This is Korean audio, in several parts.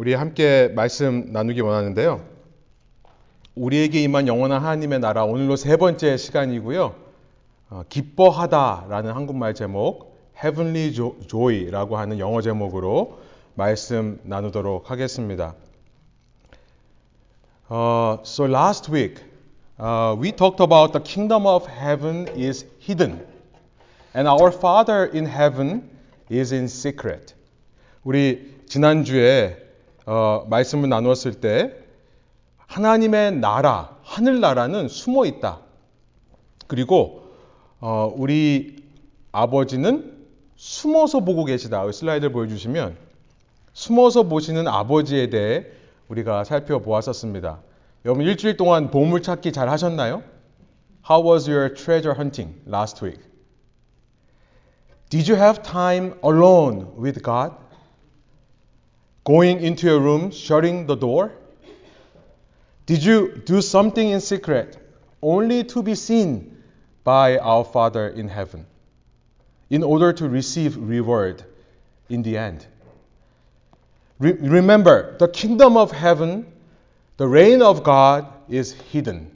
우리 함께 말씀 나누기 원하는데요. 우리에게 임한 영원한 하나님의 나라 오늘로 세 번째 시간이고요. 어, 기뻐하다라는 한국말 제목 Heavenly Joy라고 하는 영어 제목으로 말씀 나누도록 하겠습니다. Uh, so last week uh, we talked about the kingdom of heaven is hidden and our Father in heaven is in secret. 우리 지난주에 어, 말씀을 나누었을 때 하나님의 나라, 하늘나라는 숨어 있다. 그리고 어, 우리 아버지는 숨어서 보고 계시다. 슬라이드를 보여주시면 숨어서 보시는 아버지에 대해 우리가 살펴보았었습니다. 여러분 일주일 동안 보물 찾기 잘 하셨나요? How was your treasure hunting last week? Did you have time alone with God? Going into your room, shutting the door? Did you do something in secret only to be seen by our Father in heaven in order to receive reward in the end? Re- remember, the kingdom of heaven, the reign of God is hidden.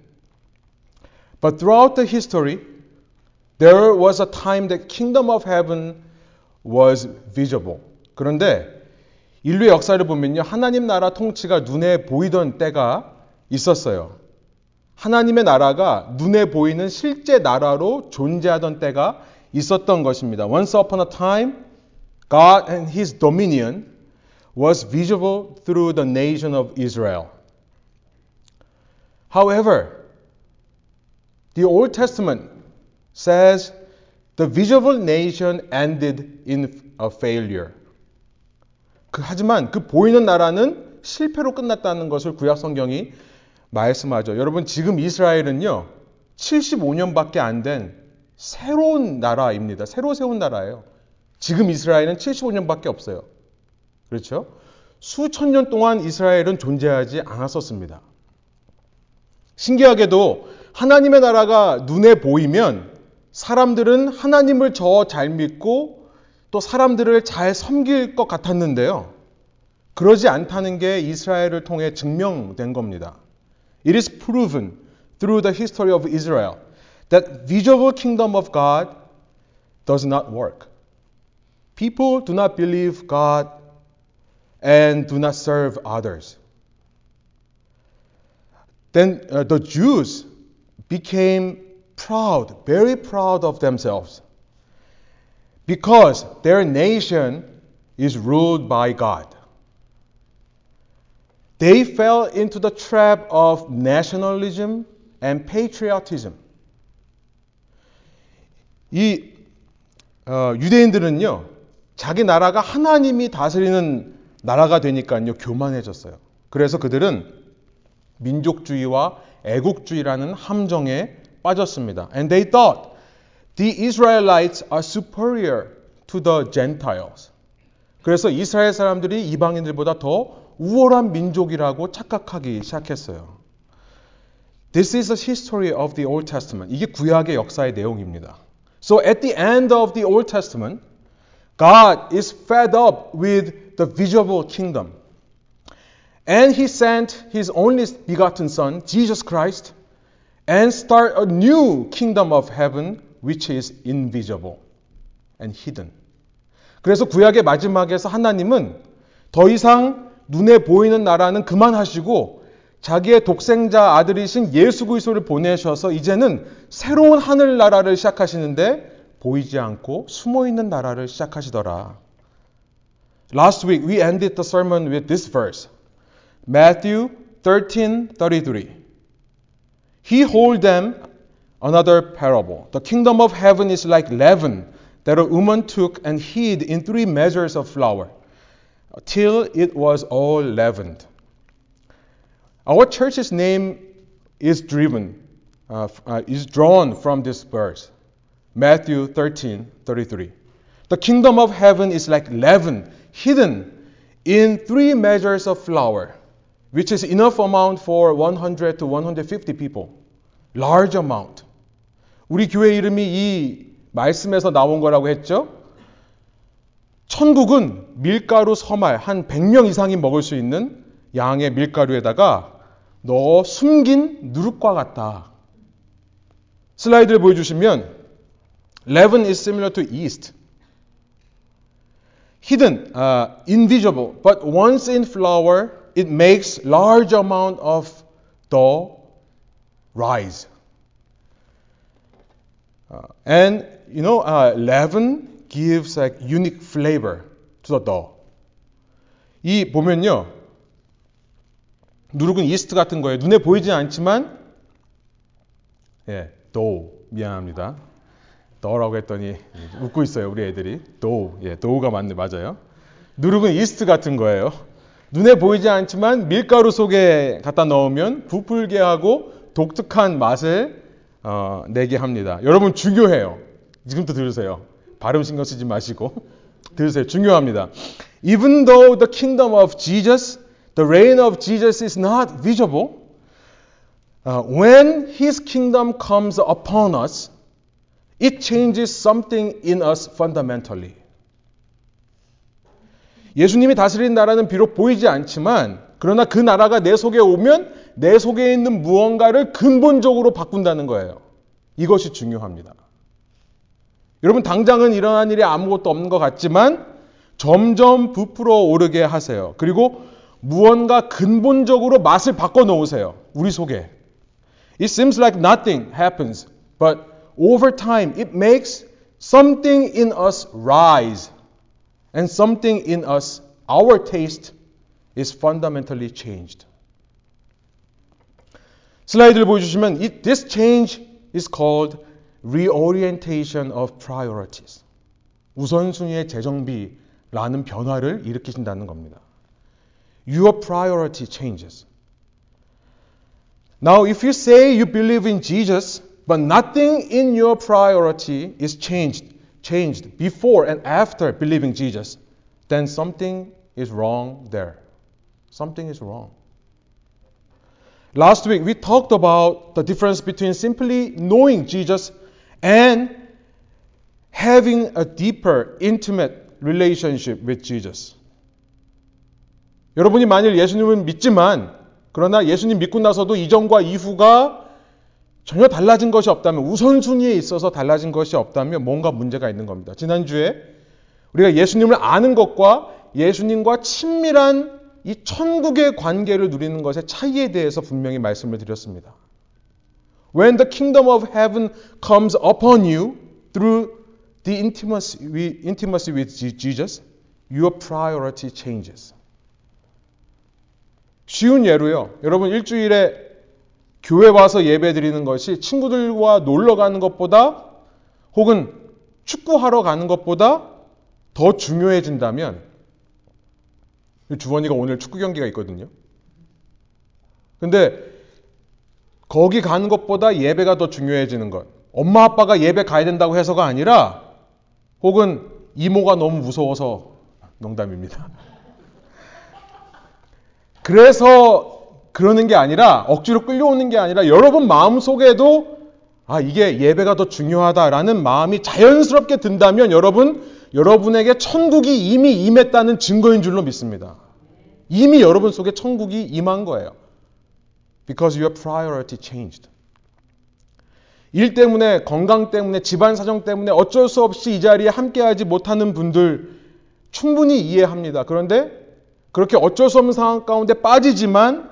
But throughout the history, there was a time the kingdom of heaven was visible. 그런데 인류의 역사를 보면요. 하나님 나라 통치가 눈에 보이던 때가 있었어요. 하나님의 나라가 눈에 보이는 실제 나라로 존재하던 때가 있었던 것입니다. Once upon a time, God and His dominion was visible through the nation of Israel. However, the Old Testament says the visible nation ended in a failure. 그, 하지만 그 보이는 나라는 실패로 끝났다는 것을 구약 성경이 말씀하죠. 여러분 지금 이스라엘은요 75년밖에 안 된 새로운 나라입니다. 새로 세운 나라예요. 지금 이스라엘은 75년밖에 없어요. 그렇죠? 수천 년 동안 이스라엘은 존재하지 않았었습니다. 신기하게도 하나님의 나라가 눈에 보이면 사람들은 하나님을 저 잘 믿고 또 사람들을 잘 섬길 것 같았는데요. 그러지 않다는 게 이스라엘을 통해 증명된 겁니다. It is proven through the history of Israel that visible kingdom of God does not work. People do not believe God and do not serve others. Then uh, the Jews became proud, very proud of themselves, because their nation is ruled by God. They fell into the trap of nationalism and patriotism. 이 어, 유대인들은요, 자기 나라가 하나님이 다스리는 나라가 되니까요, 교만해졌어요. 그래서 그들은 민족주의와 애국주의라는 함정에 빠졌습니다. And they thought the Israelites are superior to the Gentiles. 그래서 이스라엘 사람들이 이방인들보다 더 우월한 민족이라고 착각하기 시작했어요. This is the history of the Old Testament. 이게 구약의 역사의 내용입니다. So at the end of the Old Testament, God is fed up with the visible kingdom. And he sent his only begotten son, Jesus Christ, and start a new kingdom of heaven which is invisible and hidden. 그래서 구약의 마지막에서 하나님은 더 이상 눈에 보이는 나라는 그만하시고 자기의 독생자 아들이신 예수 그리스도를 보내셔서 이제는 새로운 하늘 나라를 시작하시는데 보이지 않고 숨어 있는 나라를 시작하시더라. Last week we ended the sermon with this verse. Matthew 13:33. He told them another parable. The kingdom of heaven is like leaven that a woman took and hid in three measures of flour till it was all leavened. Our church's name is driven, uh, uh, is drawn from this verse, Matthew 13, 33. The kingdom of heaven is like leaven hidden in three measures of flour, which is enough amount for 100 to 150 people. Large amount. 우리 교회 이름이 이 말씀에서 나온 거라고 했죠? 천국은 밀가루 서말 한 100명 이상이 먹을 수 있는 양의 밀가루에다가 넣어 숨긴 누룩과 같다. 슬라이드를 보여주시면 leaven is similar to yeast. hidden, uh, invisible, but once in flour, it makes large amount of dough rise. Uh, and you know, uh, leaven gives like unique flavor to the dough. 이 보면요, 누룩은 이스트 같은 거예요. 눈에 보이진 않지만, 예, dough 미안합니다. 너라고 했더니 웃고 있어요, 우리 애들이. 도우, 예, 도우가 맞네, 맞아요. 누룩은 이스트 같은 거예요. 눈에 보이지 않지만 밀가루 속에 갖다 넣으면 부풀게 하고 독특한 맛을 어, 내게 합니다. 여러분 중요해요. 지금부터 들으세요. 발음 신경 쓰지 마시고 들으세요. 중요합니다. Even though the kingdom of Jesus, the reign of Jesus is not visible, uh, when his kingdom comes upon us, It changes something in us fundamentally. 예수님이 다스리는 나라는 비록 보이지 않지만 그러나 그 나라가 내 속에 오면 내 속에 있는 무언가를 근본적으로 바꾼다는 거예요. 이것이 중요합니다. 여러분 당장은 일어난 일이 아무것도 없는 것 같지만 점점 부풀어 오르게 하세요. 그리고 무언가 근본적으로 맛을 바꿔 놓으세요. 우리 속에. It seems like nothing happens, but over time, it makes something in us rise. And something in us, our taste, is fundamentally changed. 슬라이드를 보여주시면 it, this change is called reorientation of priorities. 우선순위의 재정비라는 변화를 일으키신다는 겁니다. Your priority changes. Now, if you say you believe in Jesus, but nothing in your priority is changed, changed before and after believing Jesus, then something is wrong there. Something is wrong. Last week we talked about the difference between simply knowing Jesus and having a deeper, intimate relationship with Jesus. 여러분이 만일 예수님을 믿지만 그러나 예수님 믿고 나서도 이전과 이후가 전혀 달라진 것이 없다면 우선순위에 있어서 달라진 것이 없다면 뭔가 문제가 있는 겁니다. 지난주에 우리가 예수님을 아는 것과 예수님과 친밀한 이 천국의 관계를 누리는 것의 차이에 대해서 분명히 말씀을 드렸습니다. When the kingdom of heaven comes upon you through the intimacy, with Jesus, your priority changes. 쉬운 예로요. 여러분 일주일에 교회 와서 예배 드리는 것이 친구들과 놀러 가는 것보다 혹은 축구하러 가는 것보다 더 중요해진다면 주원이가 오늘 축구 경기가 있거든요. 근데 거기 가는 것보다 예배가 더 중요해지는 것. 엄마 아빠가 예배 가야 된다고 해서가 아니라 혹은 이모가 너무 무서워서 농담입니다. 그래서 그러는 게 아니라 억지로 끌려오는 게 아니라 여러분 마음 속에도 아 이게 예배가 더 중요하다라는 마음이 자연스럽게 든다면 여러분 여러분에게 천국이 이미 임했다는 증거인 줄로 믿습니다. 이미 여러분 속에 천국이 임한 거예요. Because your priority changed. 일 때문에 건강 때문에 집안 사정 때문에 어쩔 수 없이 이 자리에 함께하지 못하는 분들 충분히 이해합니다. 그런데 그렇게 어쩔 수 없는 상황 가운데 빠지지만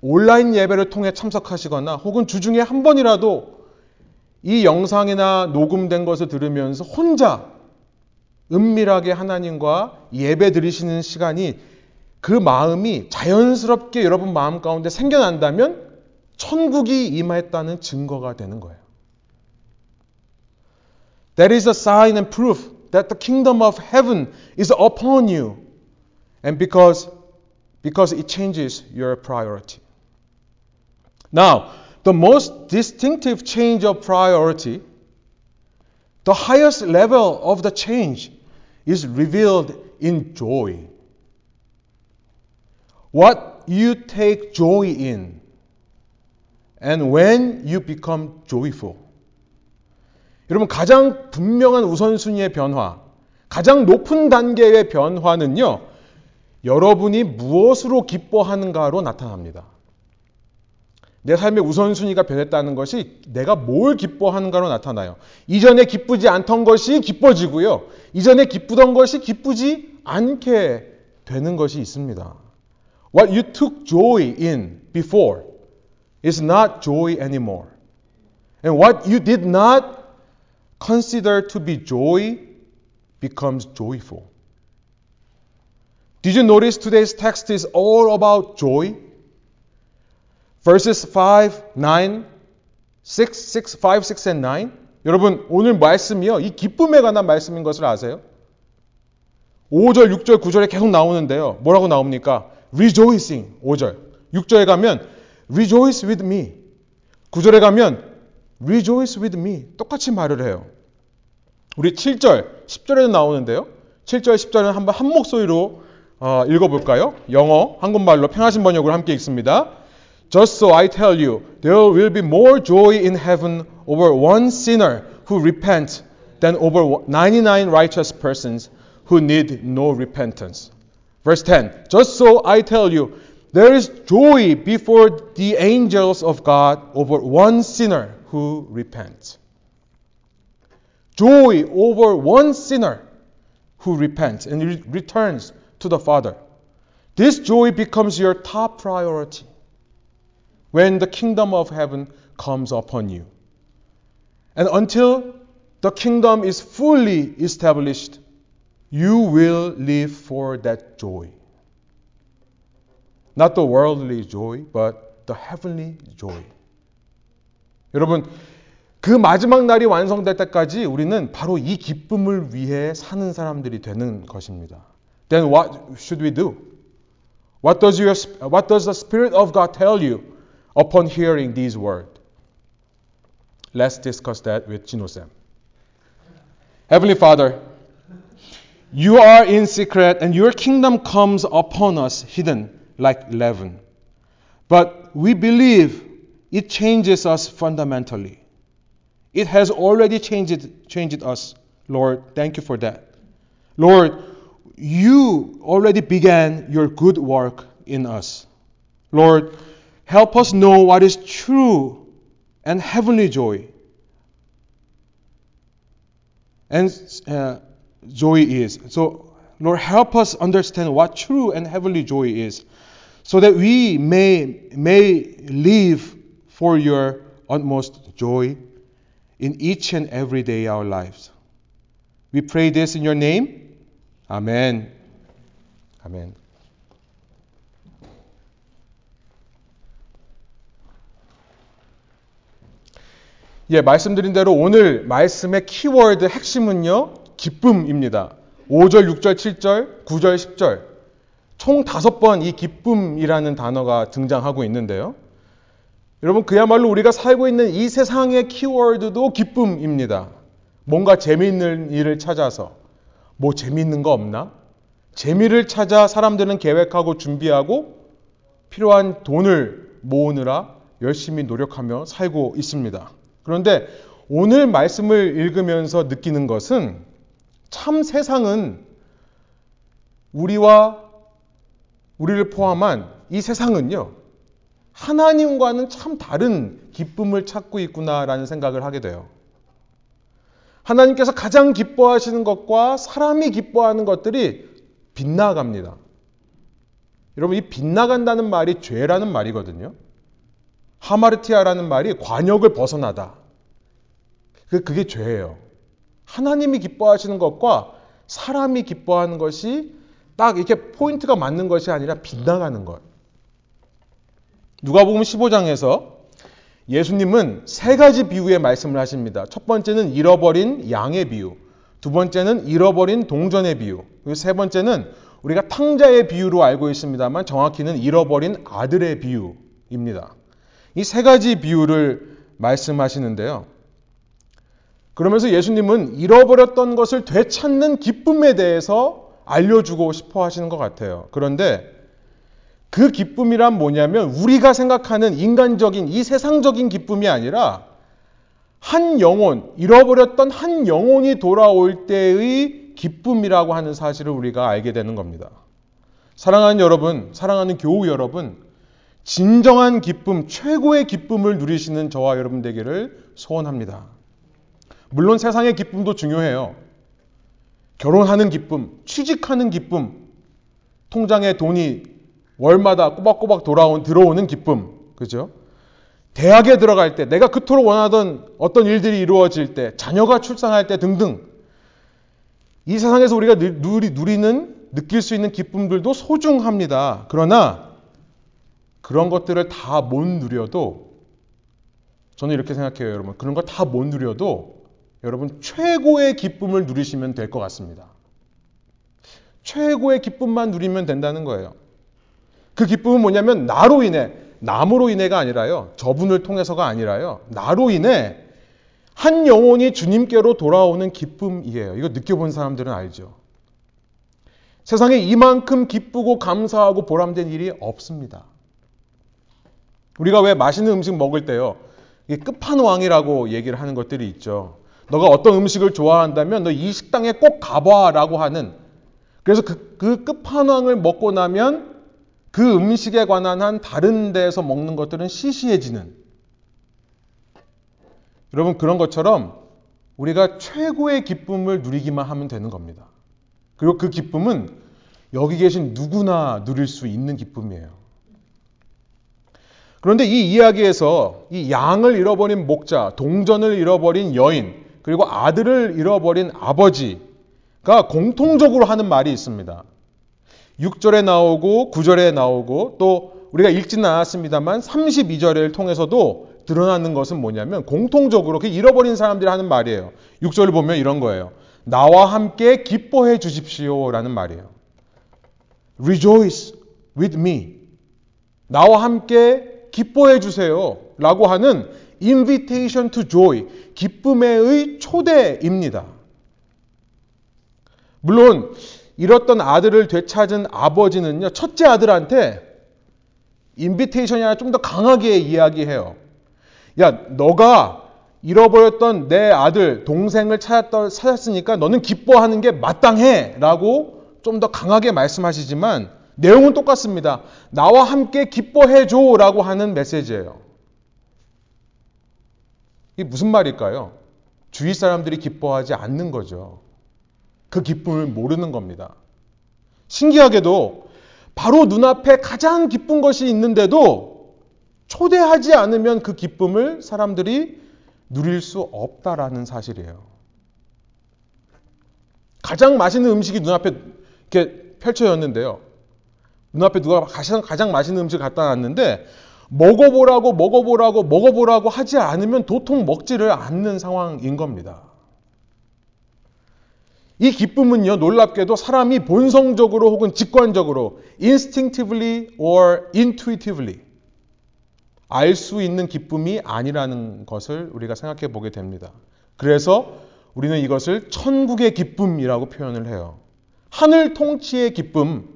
온라인 예배를 통해 참석하시거나 혹은 주중에 한 번이라도 이 영상이나 녹음된 것을 들으면서 혼자 은밀하게 하나님과 예배 드리시는 시간이 그 마음이 자연스럽게 여러분 마음 가운데 생겨난다면 천국이 임했다는 증거가 되는 거예요. That is a sign and proof that the kingdom of heaven is upon you. And because, because it changes your priority. Now, the most distinctive change of priority, the highest level of the change, is revealed in joy. What you take joy in, and when you become joyful. 여러분, 가장 분명한 우선순위의 변화, 가장 높은 단계의 변화는요, 여러분이 무엇으로 기뻐하는가로 나타납니다. 내 삶의 우선순위가 변했다는 것이 내가 뭘 기뻐하는가로 나타나요. 이전에 기쁘지 않던 것이 기뻐지고요. 이전에 기쁘던 것이 기쁘지 않게 되는 것이 있습니다. What you took joy in before is not joy anymore. And what you did not consider to be joy becomes joyful. Did you notice today's text is all about joy? Verses 5, 9, 6, 6, 5, 6 and 9. 여러분, 오늘 말씀이요. 이 기쁨에 관한 말씀인 것을 아세요? 5절, 6절, 9절에 계속 나오는데요. 뭐라고 나옵니까? rejoicing. 5절. 6절에 가면 rejoice with me. 9절에 가면 rejoice with me. 똑같이 말을 해요. 우리 7절, 10절에도 나오는데요. 7절, 10절은 한번 한 목소리로 어, 읽어볼까요? 영어, 한국말로 평하신 번역을 함께 읽습니다. Just so I tell you, there will be more joy in heaven over one sinner who repents than over 99 righteous persons who need no repentance. Verse 10 Just so I tell you, there is joy before the angels of God over one sinner who repents. Joy over one sinner who repents and re- returns to the Father. This joy becomes your top priority when the kingdom of heaven comes upon you. And until the kingdom is fully established, you will live for that joy. Not the worldly joy, but the heavenly joy. 여러분, 그 마지막 날이 완성될 때까지 우리는 바로 이 기쁨을 위해 사는 사람들이 되는 것입니다. Then what should we do? What does, your, what does the Spirit of God tell you Upon hearing these words? Let's discuss that with Gino Sam. Heavenly Father, you are in secret and your kingdom comes upon us hidden like leaven. But we believe it changes us fundamentally. It has already changed, changed us, Lord. Thank you for that. Lord, you already began your good work in us. Lord, help us know what is true and heavenly joy. And uh, joy is. So, Lord, help us understand what true and heavenly joy is so that we may, may live for your utmost joy in each and every day of our lives. We pray this in your name. Amen. Amen. 예, 말씀드린 대로 오늘 말씀의 키워드 핵심은요, 기쁨입니다. 5절, 6절, 7절, 9절, 10절. 총 다섯 번 이 기쁨이라는 단어가 등장하고 있는데요. 여러분, 그야말로 우리가 살고 있는 이 세상의 키워드도 기쁨입니다. 뭔가 재미있는 일을 찾아서, 뭐 재미있는 거 없나? 재미를 찾아 사람들은 계획하고 준비하고 필요한 돈을 모으느라 열심히 노력하며 살고 있습니다. 그런데 오늘 말씀을 읽으면서 느끼는 것은 참 세상은 우리와 우리를 포함한 이 세상은요, 하나님과는 참 다른 기쁨을 찾고 있구나라는 생각을 하게 돼요. 하나님께서 가장 기뻐하시는 것과 사람이 기뻐하는 것들이 빗나갑니다. 여러분, 이 빗나간다는 말이 죄라는 말이거든요. 하마르티아라는 말이 관역을 벗어나다. 그게 죄예요. 하나님이 기뻐하시는 것과 사람이 기뻐하는 것이 딱 이렇게 포인트가 맞는 것이 아니라 빗나가는 것. 누가복음 15장에서 예수님은 세 가지 비유의 말씀을 하십니다. 첫 번째는 잃어버린 양의 비유, 두 번째는 잃어버린 동전의 비유, 그리고 세 번째는 우리가 탕자의 비유로 알고 있습니다만 정확히는 잃어버린 아들의 비유입니다. 이 세 가지 비유를 말씀하시는데요. 그러면서 예수님은 잃어버렸던 것을 되찾는 기쁨에 대해서 알려주고 싶어 하시는 것 같아요. 그런데 그 기쁨이란 뭐냐면 우리가 생각하는 인간적인 이 세상적인 기쁨이 아니라 한 영혼, 잃어버렸던 한 영혼이 돌아올 때의 기쁨이라고 하는 사실을 우리가 알게 되는 겁니다. 사랑하는 여러분, 사랑하는 교우 여러분, 진정한 기쁨, 최고의 기쁨을 누리시는 저와 여러분 되기를 소원합니다. 물론 세상의 기쁨도 중요해요. 결혼하는 기쁨, 취직하는 기쁨, 통장에 돈이 월마다 꼬박꼬박 돌아온, 들어오는 기쁨, 그죠? 대학에 들어갈 때, 내가 그토록 원하던 어떤 일들이 이루어질 때, 자녀가 출산할 때 등등. 이 세상에서 우리가 누리, 누리는, 느낄 수 있는 기쁨들도 소중합니다. 그러나 그런 것들을 다 못 누려도, 저는 이렇게 생각해요, 여러분. 그런 걸 다 못 누려도 여러분 최고의 기쁨을 누리시면 될 것 같습니다. 최고의 기쁨만 누리면 된다는 거예요. 그 기쁨은 뭐냐면 나로 인해 남으로 인해가 아니라요. 저분을 통해서가 아니라요. 나로 인해 한 영혼이 주님께로 돌아오는 기쁨이에요. 이거 느껴본 사람들은 알죠. 세상에 이만큼 기쁘고 감사하고 보람된 일이 없습니다. 우리가 왜 맛있는 음식 먹을 때요. 끝판왕이라고 얘기를 하는 것들이 있죠. 너가 어떤 음식을 좋아한다면 너 이 식당에 꼭 가봐라고 하는 그래서 그, 그 끝판왕을 먹고 나면 그 음식에 관한 한 다른 데에서 먹는 것들은 시시해지는. 여러분, 그런 것처럼 우리가 최고의 기쁨을 누리기만 하면 되는 겁니다. 그리고 그 기쁨은 여기 계신 누구나 누릴 수 있는 기쁨이에요. 그런데 이 이야기에서 이 양을 잃어버린 목자, 동전을 잃어버린 여인, 그리고 아들을 잃어버린 아버지가 공통적으로 하는 말이 있습니다. 6절에 나오고 9절에 나오고 또 우리가 읽지는 않았습니다만 32절을 통해서도 드러나는 것은 뭐냐면 공통적으로 그 잃어버린 사람들이 하는 말이에요. 6절을 보면 이런 거예요. 나와 함께 기뻐해 주십시오 라는 말이에요. Rejoice with me. 나와 함께 기뻐해 주세요 라고 하는 invitation to joy. 기쁨의 초대입니다. 물론 잃었던 아들을 되찾은 아버지는요, 첫째 아들한테 인비테이션이 아니라 좀 더 강하게 이야기해요. 야, 너가 잃어버렸던 내 아들, 동생을 찾았, 찾았으니까 너는 기뻐하는 게 마땅해. 라고 좀 더 강하게 말씀하시지만 내용은 똑같습니다. 나와 함께 기뻐해 줘. 라고 하는 메시지예요. 이게 무슨 말일까요? 주위 사람들이 기뻐하지 않는 거죠. 그 기쁨을 모르는 겁니다. 신기하게도 바로 눈앞에 가장 기쁜 것이 있는데도 초대하지 않으면 그 기쁨을 사람들이 누릴 수 없다라는 사실이에요. 가장 맛있는 음식이 눈앞에 이렇게 펼쳐졌는데요. 눈앞에 누가 가장, 가장 맛있는 음식을 갖다 놨는데 먹어보라고 먹어보라고 먹어보라고 하지 않으면 도통 먹지를 않는 상황인 겁니다. 이 기쁨은요, 놀랍게도 사람이 본성적으로 혹은 직관적으로 instinctively or intuitively 알 수 있는 기쁨이 아니라는 것을 우리가 생각해 보게 됩니다. 그래서 우리는 이것을 천국의 기쁨이라고 표현을 해요. 하늘 통치의 기쁨,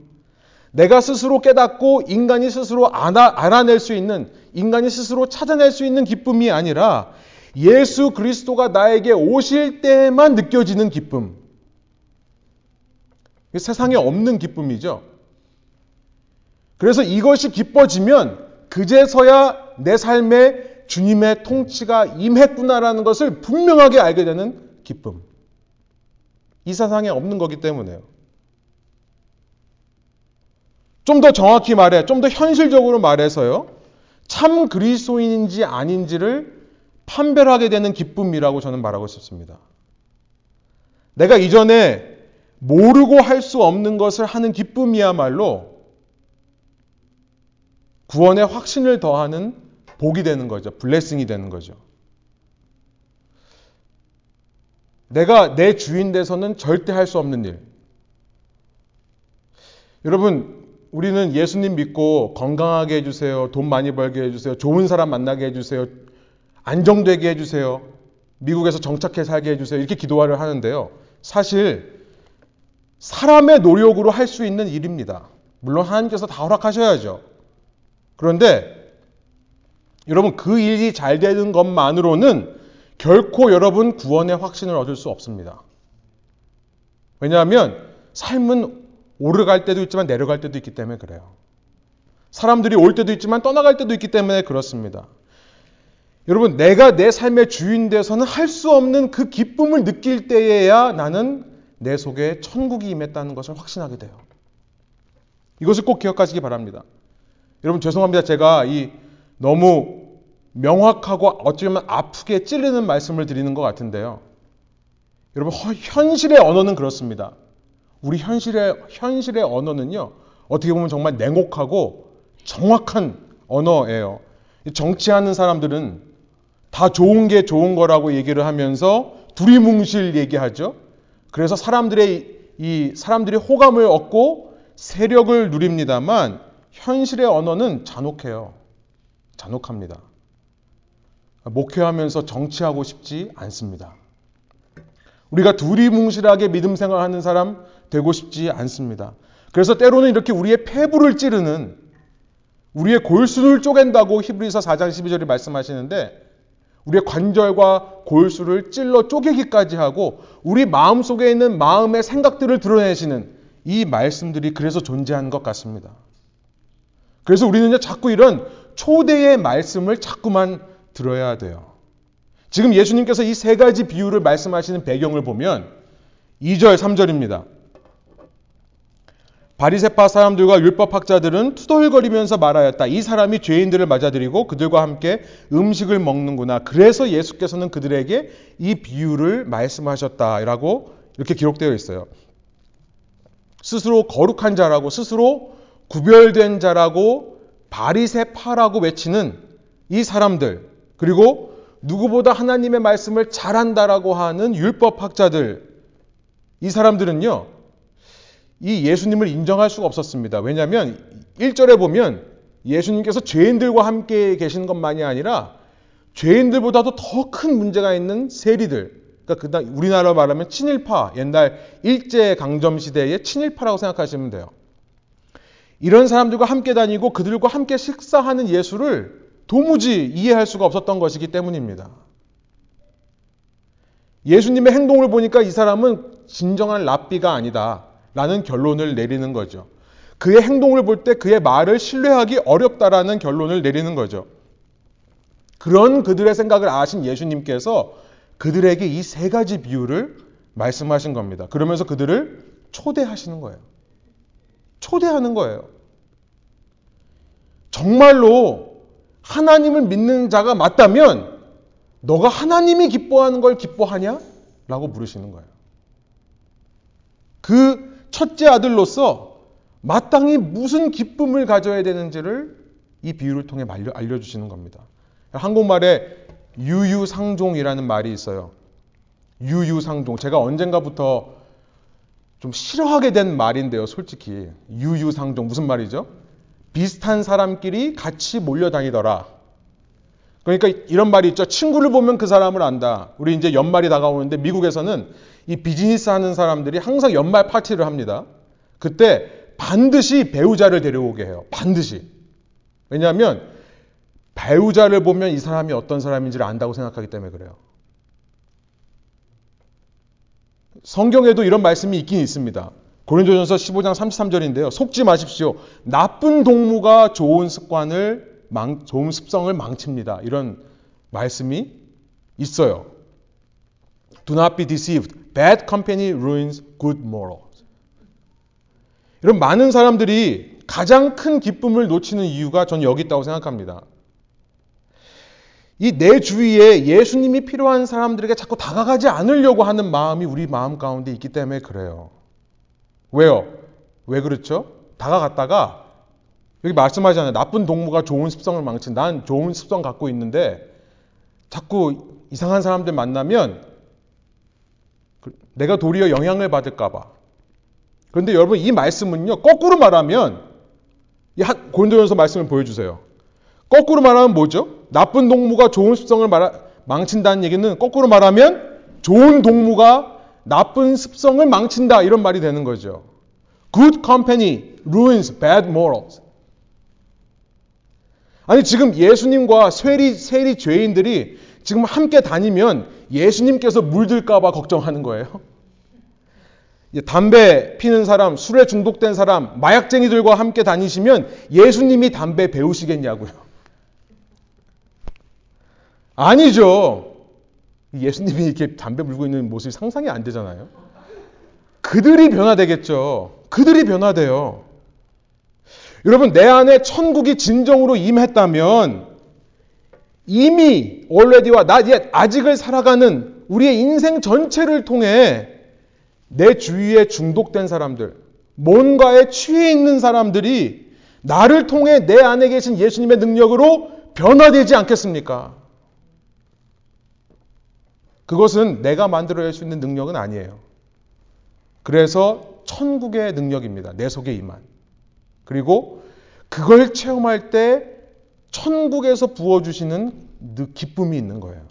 내가 스스로 깨닫고 인간이 스스로 알아 낼 수 있는, 인간이 스스로 찾아낼 수 있는 기쁨이 아니라 예수 그리스도가 나에게 오실 때만 느껴지는 기쁨. 세상에 없는 기쁨이죠. 그래서 이것이 기뻐지면 그제서야 내 삶에 주님의 통치가 임했구나라는 것을 분명하게 알게 되는 기쁨. 이 세상에 없는 거기 때문에요. 좀 더 정확히 말해, 좀 더 현실적으로 말해서요. 참 그리스도인인지 아닌지를 판별하게 되는 기쁨이라고 저는 말하고 싶습니다. 내가 이전에 모르고 할 수 없는 것을 하는 기쁨이야말로 구원의 확신을 더하는 복이 되는 거죠. 블레싱이 되는 거죠. 내가 내 주인 돼서는 절대 할 수 없는 일. 여러분, 우리는 예수님 믿고 건강하게 해주세요. 돈 많이 벌게 해주세요. 좋은 사람 만나게 해주세요. 안정되게 해주세요. 미국에서 정착해 살게 해주세요. 이렇게 기도를 하는데요. 사실 사람의 노력으로 할 수 있는 일입니다. 물론 하나님께서 다 허락하셔야죠. 그런데 여러분 그 일이 잘 되는 것만으로는 결코 여러분 구원의 확신을 얻을 수 없습니다. 왜냐하면 삶은 오르갈 때도 있지만 내려갈 때도 있기 때문에 그래요. 사람들이 올 때도 있지만 떠나갈 때도 있기 때문에 그렇습니다. 여러분, 내가 내 삶의 주인 돼서는 할 수 없는 그 기쁨을 느낄 때에야 나는 내 속에 천국이 임했다는 것을 확신하게 돼요. 이것을 꼭 기억하시기 바랍니다. 여러분, 죄송합니다. 제가 이 너무 명확하고 어쩌면 아프게 찔리는 말씀을 드리는 것 같은데요. 여러분, 현실의 언어는 그렇습니다. 우리 현실의, 현실의 언어는요, 어떻게 보면 정말 냉혹하고 정확한 언어예요. 정치하는 사람들은 다 좋은 게 좋은 거라고 얘기를 하면서 두리뭉실 얘기하죠. 그래서 사람들의 이 사람들이 호감을 얻고 세력을 누립니다만 현실의 언어는 잔혹해요. 잔혹합니다. 목회하면서 정치하고 싶지 않습니다. 우리가 두리뭉실하게 믿음 생활하는 사람 되고 싶지 않습니다. 그래서 때로는 이렇게 우리의 폐부를 찌르는 우리의 골수를 쪼갠다고 히브리서 4장 12절이 말씀하시는데 우리의 관절과 골수를 찔러 쪼개기까지 하고 우리 마음 속에 있는 마음의 생각들을 드러내시는 이 말씀들이 그래서 존재하는 것 같습니다. 그래서 우리는 자꾸 이런 초대의 말씀을 자꾸만 들어야 돼요. 지금 예수님께서 이 세 가지 비유를 말씀하시는 배경을 보면 2절, 3절입니다. 바리세파 사람들과 율법학자들은 투덜거리면서 말하였다. 이 사람이 죄인들을 맞아들이고 그들과 함께 음식을 먹는구나. 그래서 예수께서는 그들에게 이 비유를 말씀하셨다라고 이렇게 기록되어 있어요. 스스로 거룩한 자라고 스스로 구별된 자라고 바리세파라고 외치는 이 사람들 그리고 누구보다 하나님의 말씀을 잘한다라고 하는 율법학자들 이 사람들은요 이 예수님을 인정할 수가 없었습니다. 왜냐하면 1절에 보면 예수님께서 죄인들과 함께 계신 것만이 아니라 죄인들보다도 더 큰 문제가 있는 세리들, 그러니까 우리나라로 말하면 친일파, 옛날 일제 강점 시대의 친일파라고 생각하시면 돼요. 이런 사람들과 함께 다니고 그들과 함께 식사하는 예수를 도무지 이해할 수가 없었던 것이기 때문입니다. 예수님의 행동을 보니까 이 사람은 진정한 랍비가 아니다. 라는 결론을 내리는 거죠. 그의 행동을 볼 때 그의 말을 신뢰하기 어렵다라는 결론을 내리는 거죠. 그런 그들의 생각을 아신 예수님께서 그들에게 이 세 가지 비유를 말씀하신 겁니다. 그러면서 그들을 초대하시는 거예요. 초대하는 거예요. 정말로 하나님을 믿는 자가 맞다면 너가 하나님이 기뻐하는 걸 기뻐하냐? 라고 물으시는 거예요. 그 첫째 아들로서 마땅히 무슨 기쁨을 가져야 되는지를 이 비유를 통해 알려 주시는 겁니다. 한국말에 유유상종이라는 말이 있어요. 유유상종. 제가 언젠가부터 좀 싫어하게 된 말인데요, 솔직히. 유유상종. 무슨 말이죠? 비슷한 사람끼리 같이 몰려다니더라. 그러니까 이런 말이 있죠. 친구를 보면 그 사람을 안다. 우리 이제 연말이 다가오는데 미국에서는 이 비즈니스 하는 사람들이 항상 연말 파티를 합니다. 그때 반드시 배우자를 데려오게 해요. 반드시. 왜냐하면 배우자를 보면 이 사람이 어떤 사람인지를 안다고 생각하기 때문에 그래요. 성경에도 이런 말씀이 있긴 있습니다. 고린도전서 15장 33절인데요. 속지 마십시오. 나쁜 동무가 좋은 습관을 망, 좋은 습성을 망칩니다. 이런 말씀이 있어요. Do not be deceived. Bad company ruins good morals. 이런 많은 사람들이 가장 큰 기쁨을 놓치는 이유가 전 여기 있다고 생각합니다. 이 내 주위에 예수님이 필요한 사람들에게 자꾸 다가가지 않으려고 하는 마음이 우리 마음 가운데 있기 때문에 그래요. 왜요? 왜 그렇죠? 다가갔다가 여기 말씀하잖아요. 나쁜 동무가 좋은 습성을 망친. 난 좋은 습성 갖고 있는데 자꾸 이상한 사람들 만나면 내가 도리어 영향을 받을까봐. 그런데 여러분 이 말씀은요 거꾸로 말하면 이 고린도전서 말씀을 보여주세요. 거꾸로 말하면 뭐죠? 나쁜 동무가 좋은 습성을 말하, 망친다는 얘기는 거꾸로 말하면 좋은 동무가 나쁜 습성을 망친다 이런 말이 되는 거죠. Good company ruins bad morals. 아니 지금 예수님과 세리 세리 죄인들이 지금 함께 다니면 예수님께서 물들까봐 걱정하는 거예요. 담배 피는 사람, 술에 중독된 사람, 마약쟁이들과 함께 다니시면 예수님이 담배 배우시겠냐고요. 아니죠. 예수님이 이렇게 담배 물고 있는 모습이 상상이 안 되잖아요. 그들이 변화되겠죠. 그들이 변화돼요. 여러분, 내 안에 천국이 진정으로 임했다면 이미 already와 나 아직을 살아가는 우리의 인생 전체를 통해 내 주위에 중독된 사람들, 뭔가에 취해 있는 사람들이 나를 통해 내 안에 계신 예수님의 능력으로 변화되지 않겠습니까? 그것은 내가 만들어낼 수 있는 능력은 아니에요. 그래서 천국의 능력입니다. 내 속에 임한. 그리고 그걸 체험할 때 천국에서 부어주시는 기쁨이 있는 거예요.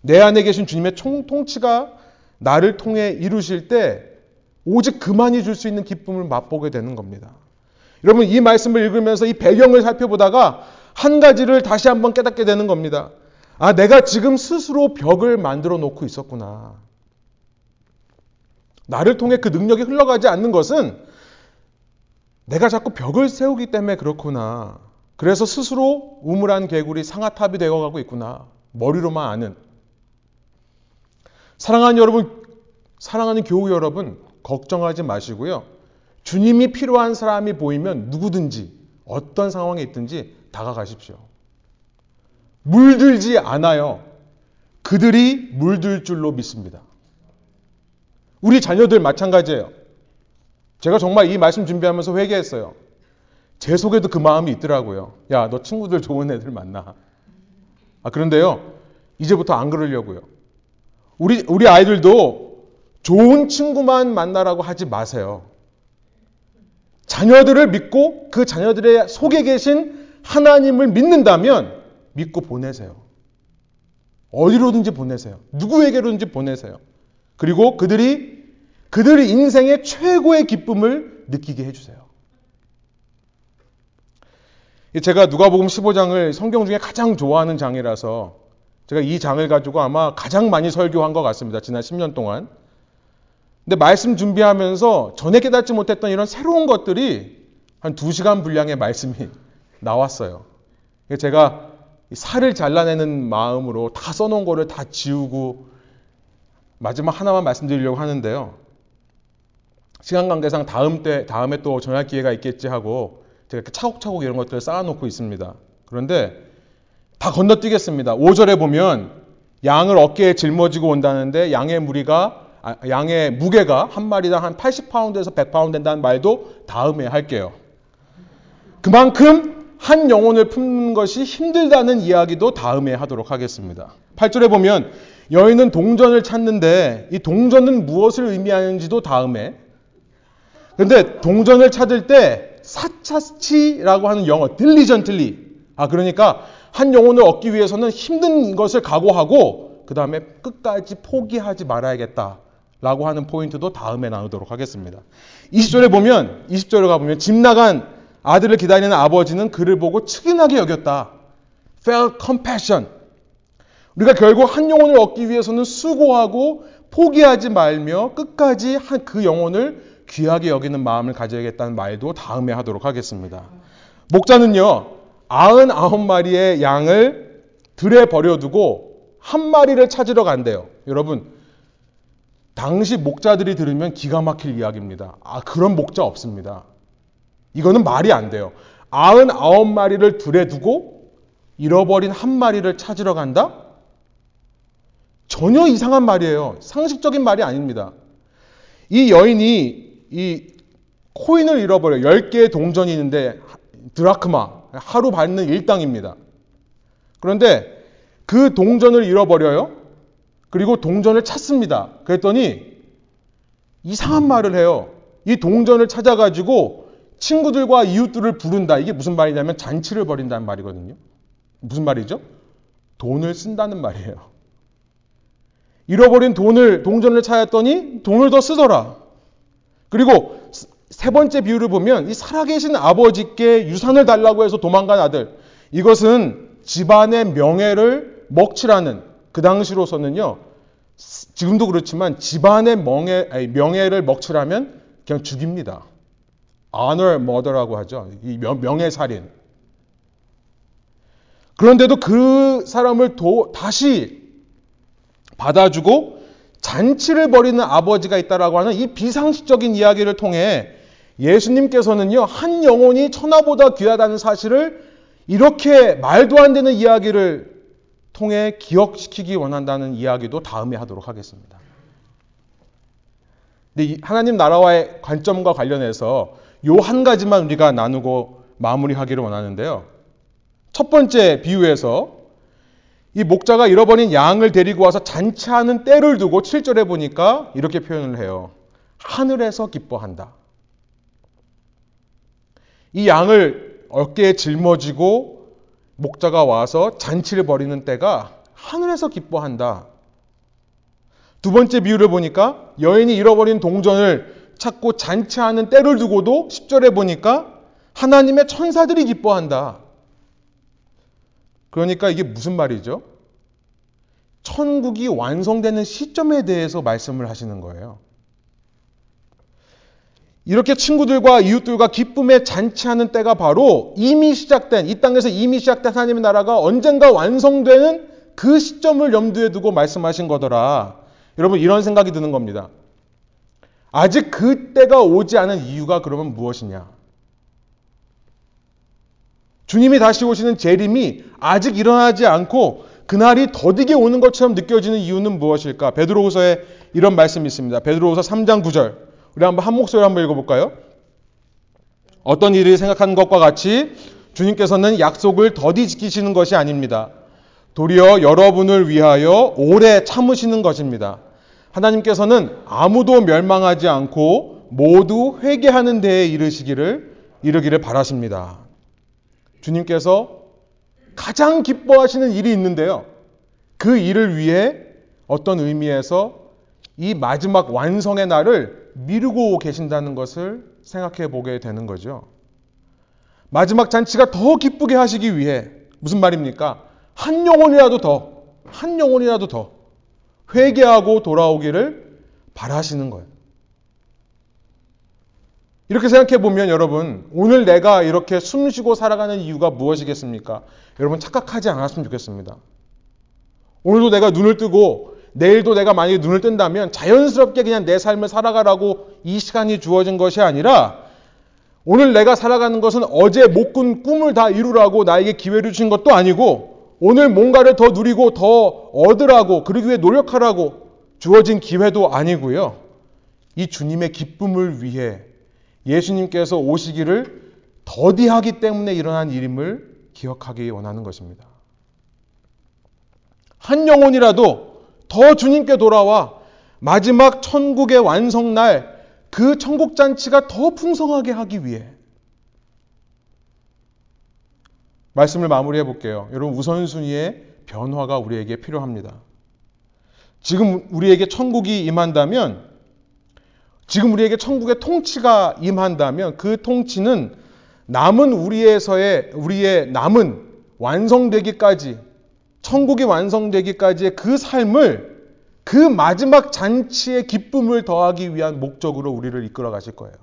내 안에 계신 주님의 총, 통치가 나를 통해 이루실 때 오직 그만이 줄 수 있는 기쁨을 맛보게 되는 겁니다. 여러분 이 말씀을 읽으면서 이 배경을 살펴보다가 한 가지를 다시 한번 깨닫게 되는 겁니다. 아, 내가 지금 스스로 벽을 만들어 놓고 있었구나. 나를 통해 그 능력이 흘러가지 않는 것은 내가 자꾸 벽을 세우기 때문에 그렇구나. 그래서 스스로 우물한 개구리 상아탑이 되어가고 있구나. 머리로만 아는. 사랑하는 여러분, 사랑하는 교우 여러분, 걱정하지 마시고요. 주님이 필요한 사람이 보이면 누구든지 어떤 상황에 있든지 다가가십시오. 물들지 않아요. 그들이 물들 줄로 믿습니다. 우리 자녀들 마찬가지예요. 제가 정말 이 말씀 준비하면서 회개했어요. 제 속에도 그 마음이 있더라고요. 야, 너 친구들 좋은 애들 만나. 아, 그런데요. 이제부터 안 그러려고요. 우리, 우리 아이들도 좋은 친구만 만나라고 하지 마세요. 자녀들을 믿고 그 자녀들의 속에 계신 하나님을 믿는다면 믿고 보내세요. 어디로든지 보내세요. 누구에게로든지 보내세요. 그리고 그들이 그들의 인생의 최고의 기쁨을 느끼게 해주세요. 제가 누가복음 15장을 성경 중에 가장 좋아하는 장이라서 제가 이 장을 가지고 아마 가장 많이 설교한 것 같습니다. 지난 10년 동안. 근데 말씀 준비하면서 전에 깨닫지 못했던 이런 새로운 것들이 한 2시간 분량의 말씀이 나왔어요. 제가 살을 잘라내는 마음으로 다 써놓은 거를 다 지우고 마지막 하나만 말씀드리려고 하는데요. 시간 관계상 다음 때 다음에 또 전할 기회가 있겠지 하고 이렇게 차곡차곡 이런 것들을 쌓아놓고 있습니다. 그런데 다 건너뛰겠습니다. 5절에 보면 양을 어깨에 짊어지고 온다는데 양의 무리가 아, 양의 무게가 한 마리당 한 80파운드에서 100파운드 된다는 말도 다음에 할게요. 그만큼 한 영혼을 품는 것이 힘들다는 이야기도 다음에 하도록 하겠습니다. 8절에 보면 여인은 동전을 찾는데 이 동전은 무엇을 의미하는지도 다음에 근데 동전을 찾을 때 사차치라고 하는 영어 딜리전틀리 아 그러니까 한 영혼을 얻기 위해서는 힘든 것을 각오하고 그 다음에 끝까지 포기하지 말아야겠다 라고 하는 포인트도 다음에 나누도록 하겠습니다. 20절에 보면 20절에 가보면 집 나간 아들을 기다리는 아버지는 그를 보고 측은하게 여겼다. felt compassion. 우리가 결국 한 영혼을 얻기 위해서는 수고하고 포기하지 말며 끝까지 그 영혼을 귀하게 여기는 마음을 가져야겠다는 말도 다음에 하도록 하겠습니다. 목자는요, 99마리의 양을 들에 버려두고 한 마리를 찾으러 간대요. 여러분, 당시 목자들이 들으면 기가 막힐 이야기입니다. 아, 그런 목자 없습니다. 이거는 말이 안 돼요. 99마리를 들에 두고 잃어버린 한 마리를 찾으러 간다? 전혀 이상한 말이에요. 상식적인 말이 아닙니다. 이 여인이 이 코인을 잃어버려 10개의 동전이 있는데 드라크마 하루 받는 일당입니다. 그런데 그 동전을 잃어버려요. 그리고 동전을 찾습니다. 그랬더니 이상한 말을 해요. 이 동전을 찾아가지고 친구들과 이웃들을 부른다. 이게 무슨 말이냐면 잔치를 벌인다는 말이거든요. 무슨 말이죠? 돈을 쓴다는 말이에요. 잃어버린 돈을, 동전을 찾았더니 돈을 더 쓰더라. 그리고 세 번째 비유를 보면 이 살아계신 아버지께 유산을 달라고 해서 도망간 아들. 이것은 집안의 명예를 먹칠하는 그 당시로서는요. 지금도 그렇지만 집안의 명예, 아니, 명예를 먹칠하면 그냥 죽입니다. honor murder라고 하죠. 이 명 예살인. 그런데도 그 사람을 도, 다시 받아주고 잔치를 벌이는 아버지가 있다라고 하는 이 비상식적인 이야기를 통해 예수님께서는요, 한 영혼이 천하보다 귀하다는 사실을 이렇게 말도 안 되는 이야기를 통해 기억시키기 원한다는 이야기도 다음에 하도록 하겠습니다. 근데 하나님 나라와의 관점과 관련해서 요 한 가지만 우리가 나누고 마무리하기를 원하는데요. 첫 번째 비유에서 이 목자가 잃어버린 양을 데리고 와서 잔치하는 때를 두고 7절에 보니까 이렇게 표현을 해요. 하늘에서 기뻐한다. 이 양을 어깨에 짊어지고 목자가 와서 잔치를 벌이는 때가 하늘에서 기뻐한다. 두 번째 비유를 보니까 여인이 잃어버린 동전을 찾고 잔치하는 때를 두고도 10절에 보니까 하나님의 천사들이 기뻐한다. 그러니까 이게 무슨 말이죠? 천국이 완성되는 시점에 대해서 말씀을 하시는 거예요. 이렇게 친구들과 이웃들과 기쁨에 잔치하는 때가 바로 이미 시작된, 이 땅에서 이미 시작된 하나님의 나라가 언젠가 완성되는 그 시점을 염두에 두고 말씀하신 거더라. 여러분, 이런 생각이 드는 겁니다. 아직 그 때가 오지 않은 이유가 그러면 무엇이냐? 주님이 다시 오시는 재림이 아직 일어나지 않고 그날이 더디게 오는 것처럼 느껴지는 이유는 무엇일까? 베드로후서에 이런 말씀이 있습니다. 베드로후서 3장 9절. 우리 한번 한 목소리 한번 읽어볼까요? 어떤 일을 생각하는 것과 같이 주님께서는 약속을 더디 지키시는 것이 아닙니다. 도리어 여러분을 위하여 오래 참으시는 것입니다. 하나님께서는 아무도 멸망하지 않고 모두 회개하는 데에 이르시기를 이르기를 바라십니다. 주님께서 가장 기뻐하시는 일이 있는데요. 그 일을 위해 어떤 의미에서 이 마지막 완성의 날을 미루고 계신다는 것을 생각해 보게 되는 거죠. 마지막 잔치가 더 기쁘게 하시기 위해 무슨 말입니까? 한 영혼이라도 더, 한 영혼이라도 더 회개하고 돌아오기를 바라시는 거예요. 이렇게 생각해 보면 여러분, 오늘 내가 이렇게 숨 쉬고 살아가는 이유가 무엇이겠습니까? 여러분 착각하지 않았으면 좋겠습니다. 오늘도 내가 눈을 뜨고 내일도 내가 만약에 눈을 뜬다면 자연스럽게 그냥 내 삶을 살아가라고 이 시간이 주어진 것이 아니라 오늘 내가 살아가는 것은 어제 못 꾼 꿈을 다 이루라고 나에게 기회를 주신 것도 아니고 오늘 뭔가를 더 누리고 더 얻으라고 그러기 위해 노력하라고 주어진 기회도 아니고요. 이 주님의 기쁨을 위해 예수님께서 오시기를 더디하기 때문에 일어난 일임을 기억하기 원하는 것입니다. 한 영혼이라도 더 주님께 돌아와 마지막 천국의 완성날 그 천국 잔치가 더 풍성하게 하기 위해 말씀을 마무리해 볼게요. 여러분 우선순위의 변화가 우리에게 필요합니다. 지금 우리에게 천국이 임한다면 지금 우리에게 천국의 통치가 임한다면 그 통치는 남은 우리에서의 우리의 남은 완성되기까지 천국이 완성되기까지의 그 삶을 그 마지막 잔치의 기쁨을 더하기 위한 목적으로 우리를 이끌어 가실 거예요.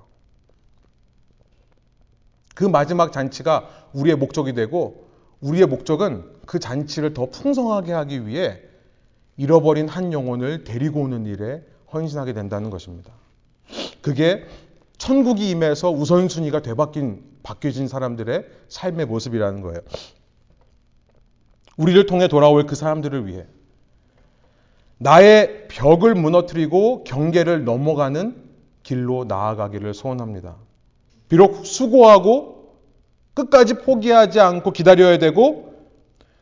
그 마지막 잔치가 우리의 목적이 되고 우리의 목적은 그 잔치를 더 풍성하게 하기 위해 잃어버린 한 영혼을 데리고 오는 일에 헌신하게 된다는 것입니다. 그게 천국이 임해서 우선순위가 되바뀐 바뀌어진 사람들의 삶의 모습이라는 거예요. 우리를 통해 돌아올 그 사람들을 위해 나의 벽을 무너뜨리고 경계를 넘어가는 길로 나아가기를 소원합니다. 비록 수고하고 끝까지 포기하지 않고 기다려야 되고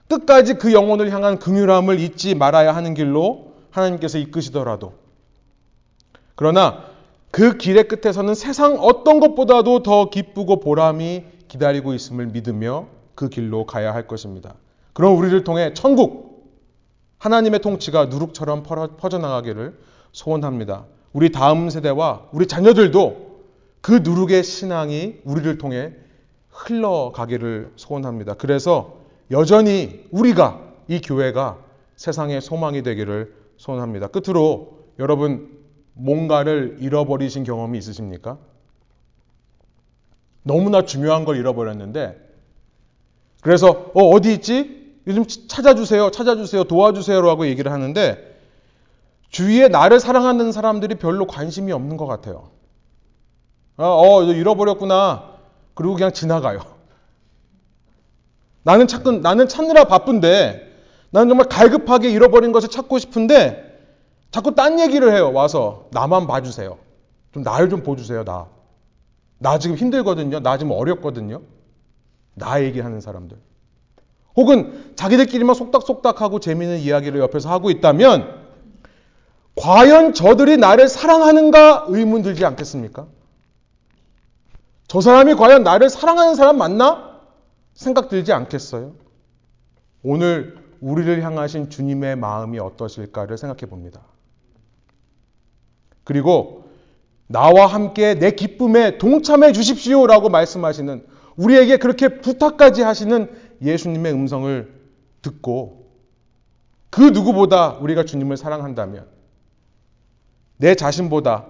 끝까지 그 영혼을 향한 긍휼함을 잊지 말아야 하는 길로 하나님께서 이끄시더라도 그러나 그 길의 끝에서는 세상 어떤 것보다도 더 기쁘고 보람이 기다리고 있음을 믿으며 그 길로 가야 할 것입니다. 그럼 우리를 통해 천국, 하나님의 통치가 누룩처럼 퍼져나가기를 소원합니다. 우리 다음 세대와 우리 자녀들도 그 누룩의 신앙이 우리를 통해 흘러가기를 소원합니다. 그래서 여전히 우리가 이 교회가 세상의 소망이 되기를 소원합니다. 끝으로 여러분 뭔가를 잃어버리신 경험이 있으십니까? 너무나 중요한 걸 잃어버렸는데 그래서 어, 어디 있지? 요즘 찾아주세요, 찾아주세요, 도와주세요라고 얘기를 하는데 주위에 나를 사랑하는 사람들이 별로 관심이 없는 것 같아요. 어, 어 잃어버렸구나. 그리고 그냥 지나가요. 나는 찾 나는 찾느라 바쁜데, 나는 정말 갈급하게 잃어버린 것을 찾고 싶은데, 자꾸 딴 얘기를 해요. 와서 나만 봐주세요. 좀 나를 좀 보주세요. 나. 나 지금 힘들거든요. 나 지금 어렵거든요. 나 얘기하는 사람들. 혹은 자기들끼리만 속닥속닥하고 재미있는 이야기를 옆에서 하고 있다면 과연 저들이 나를 사랑하는가 의문 들지 않겠습니까? 저 사람이 과연 나를 사랑하는 사람 맞나? 생각 들지 않겠어요? 오늘 우리를 향하신 주님의 마음이 어떠실까를 생각해 봅니다. 그리고 나와 함께 내 기쁨에 동참해 주십시오 라고 말씀하시는 우리에게 그렇게 부탁까지 하시는 예수님의 음성을 듣고 그 누구보다 우리가 주님을 사랑한다면 내 자신보다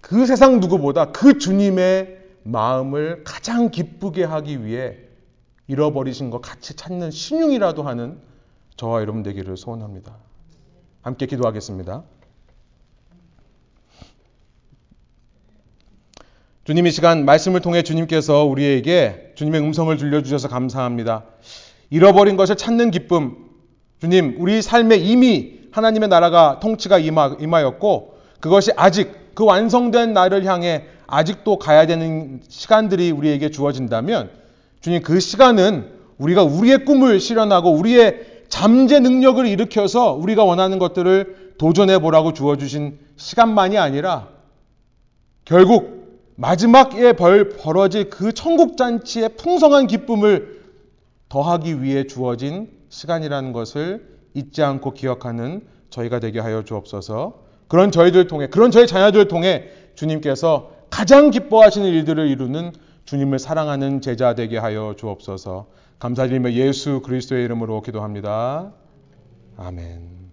그 세상 누구보다 그 주님의 마음을 가장 기쁘게 하기 위해 잃어버리신 것 같이 찾는 신용이라도 하는 저와 여러분 되기를 소원합니다. 함께 기도하겠습니다. 주님 이 시간 말씀을 통해 주님께서 우리에게 주님의 음성을 들려주셔서 감사합니다. 잃어버린 것을 찾는 기쁨. 주님, 우리 삶에 이미 하나님의 나라가 통치가 임하, 임하였고 그것이 아직 그 완성된 날을 향해 아직도 가야 되는 시간들이 우리에게 주어진다면 주님 그 시간은 우리가 우리의 꿈을 실현하고 우리의 잠재 능력을 일으켜서 우리가 원하는 것들을 도전해 보라고 주어주신 시간만이 아니라 결국 마지막에 벌, 벌어질 그 천국 잔치의 풍성한 기쁨을 더하기 위해 주어진 시간이라는 것을 잊지 않고 기억하는 저희가 되게 하여 주옵소서. 그런 저희들 통해, 그런 저희 자녀들을 통해 주님께서 가장 기뻐하시는 일들을 이루는 주님을 사랑하는 제자 되게 하여 주옵소서. 감사드리며 예수 그리스도의 이름으로 기도합니다. 아멘.